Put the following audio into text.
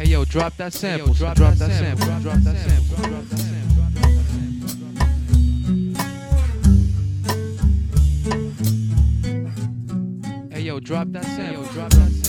Hey yo, drop that sample. Drop that sample. Drop that sample. Drop that sample. Hey yo, drop that sample. Drop that sample.